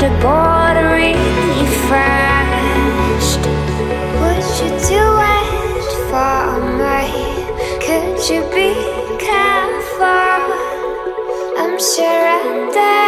the border refreshed. Would you do it for me? Could you be careful? I'm sure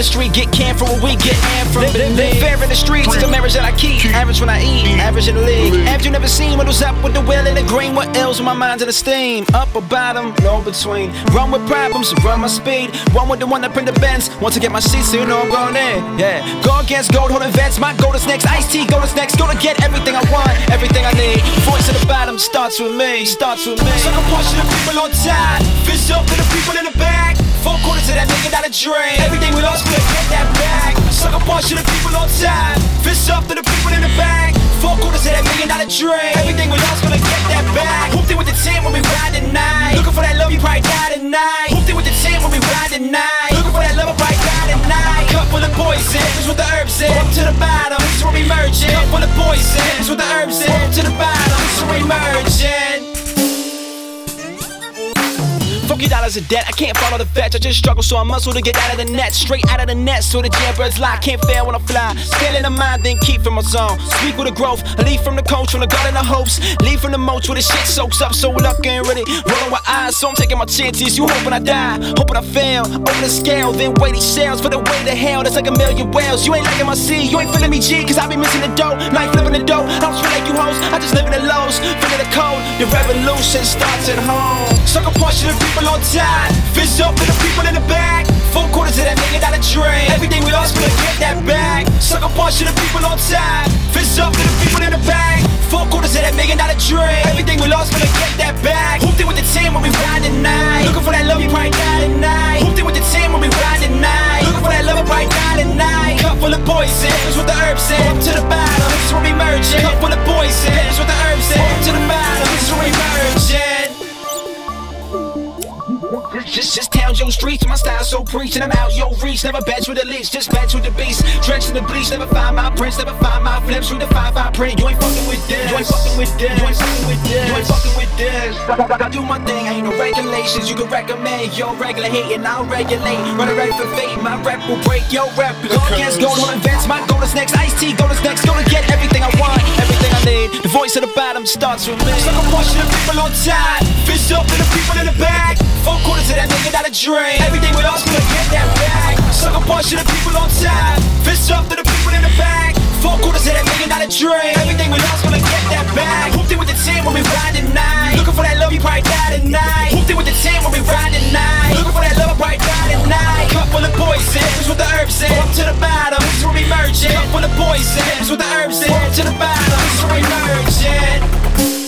the street, get canned for a we get hand from live, live, live fair in the streets. It's the marriage that I keep. Average when I eat, average in the league. Average you never seen what was up with the will and the green. What else with my mind's in the steam? Up or bottom, no between. Run with problems, run my speed. One with the one that print the bends. Want to get my seat, so you know I'm going in. Yeah, go against gold holding vets. My goal is next. Ice tea, gold is next. Go to get everything I want, everything I need. Voice at the bottom starts with me, starts with me. Sucker punch to the people on top, fist up to the people in the back. Four quarters of that nigga not a dream. Everything we lost, we'll get that back. Sucker punch to the people on top, fist up to the people in the back. Four quarters of that million dollar dream. Everything we lost, gonna get that back. Hooped it with the team when we ride tonight. Looking for that love, you probably die tonight. Hooped it with the team when we ride tonight. Looking for that love, I probably die tonight. Cup full of poison, this what the herbs in. Up to the bottom, is where we merging. Cup full of poison, this what the herbs in. Up to the bottom, is where we merging. Fuck your dollars of debt, I can't follow the fetch. I just struggle, so I muscle to get out of the net. Straight out of the net, so the jailbirds lie. Can't fail when I fly. Scale in the mind, then keep from my zone. Speak with the growth, leave from the coach, from the garden of hopes. Leave from the moach where the shit soaks up, so luck ain't ready. Rolling with eyes, so I'm taking my chances. You hoping I die, hoping I fail. Open the scale, then weigh these for the way to hell. That's like a million whales. You ain't liking my seed, you ain't feeling me G, cause I be missing the dough. Life living the dough. I don't like you hoes, I just live in the lows. Feeling the cold, the revolution starts at home. Sucker punch to the people on top. Fist up to the people in the back. Four quarters of that million dollar dream. Everything we lost, gonna get that back. Sucker punch to the people on top. Fist up to the people in the back. Four quarters of that million dollar dream. Everything we lost, gonna get that back. Hooped it with the team when we ride tonight. Looking for that love, you probably die tonight. Hooped it with the team when we ride tonight. Looking for that love, I probably tonight. Cup full of poison, that's what the herbs in. Up to the bottom, this is where we merging. Cup full of poison, that's what the herbs in. Up to the bottom, this is where we merging. Just, just town your streets, my style so preach, and I'm out your reach. Never bet with the least, just bet with the beast. Drenched in the bleach, never find my prints, never find my flips. Through the five I print, you ain't fucking with this. You ain't fucking with this. You ain't fucking with this. You ain't fucking with this. I, do my thing, ain't no regulations. You can recommend your regular hating, I'll regulate. Running ready for fate, my rep will break your rep. Go against gold on events, my goal is next. Ice tea, goal is next. Gonna get everything I want, everything Need. The voice at the bottom starts with me. Sucker punch to the people on top, fist up to the people in the back. Four quarters of that nigga, not a dream. Everything we lost, gonna get that back. Sucker punch to the people on top, fist up to the people in the back. Four quarters of that not a dream. Everything we lost, gonna get that back. Hooped it with the team when we ride tonight. Looking for that love, you probably die tonight. Hooped it with the team when we ride tonight. Looking for that love, I probably die tonight. Cup full of poison, this what the herbs in. Up to the bottom, is where we merging. Cup full of poison, this what the herbs in. Up to the bottom, is where we merging.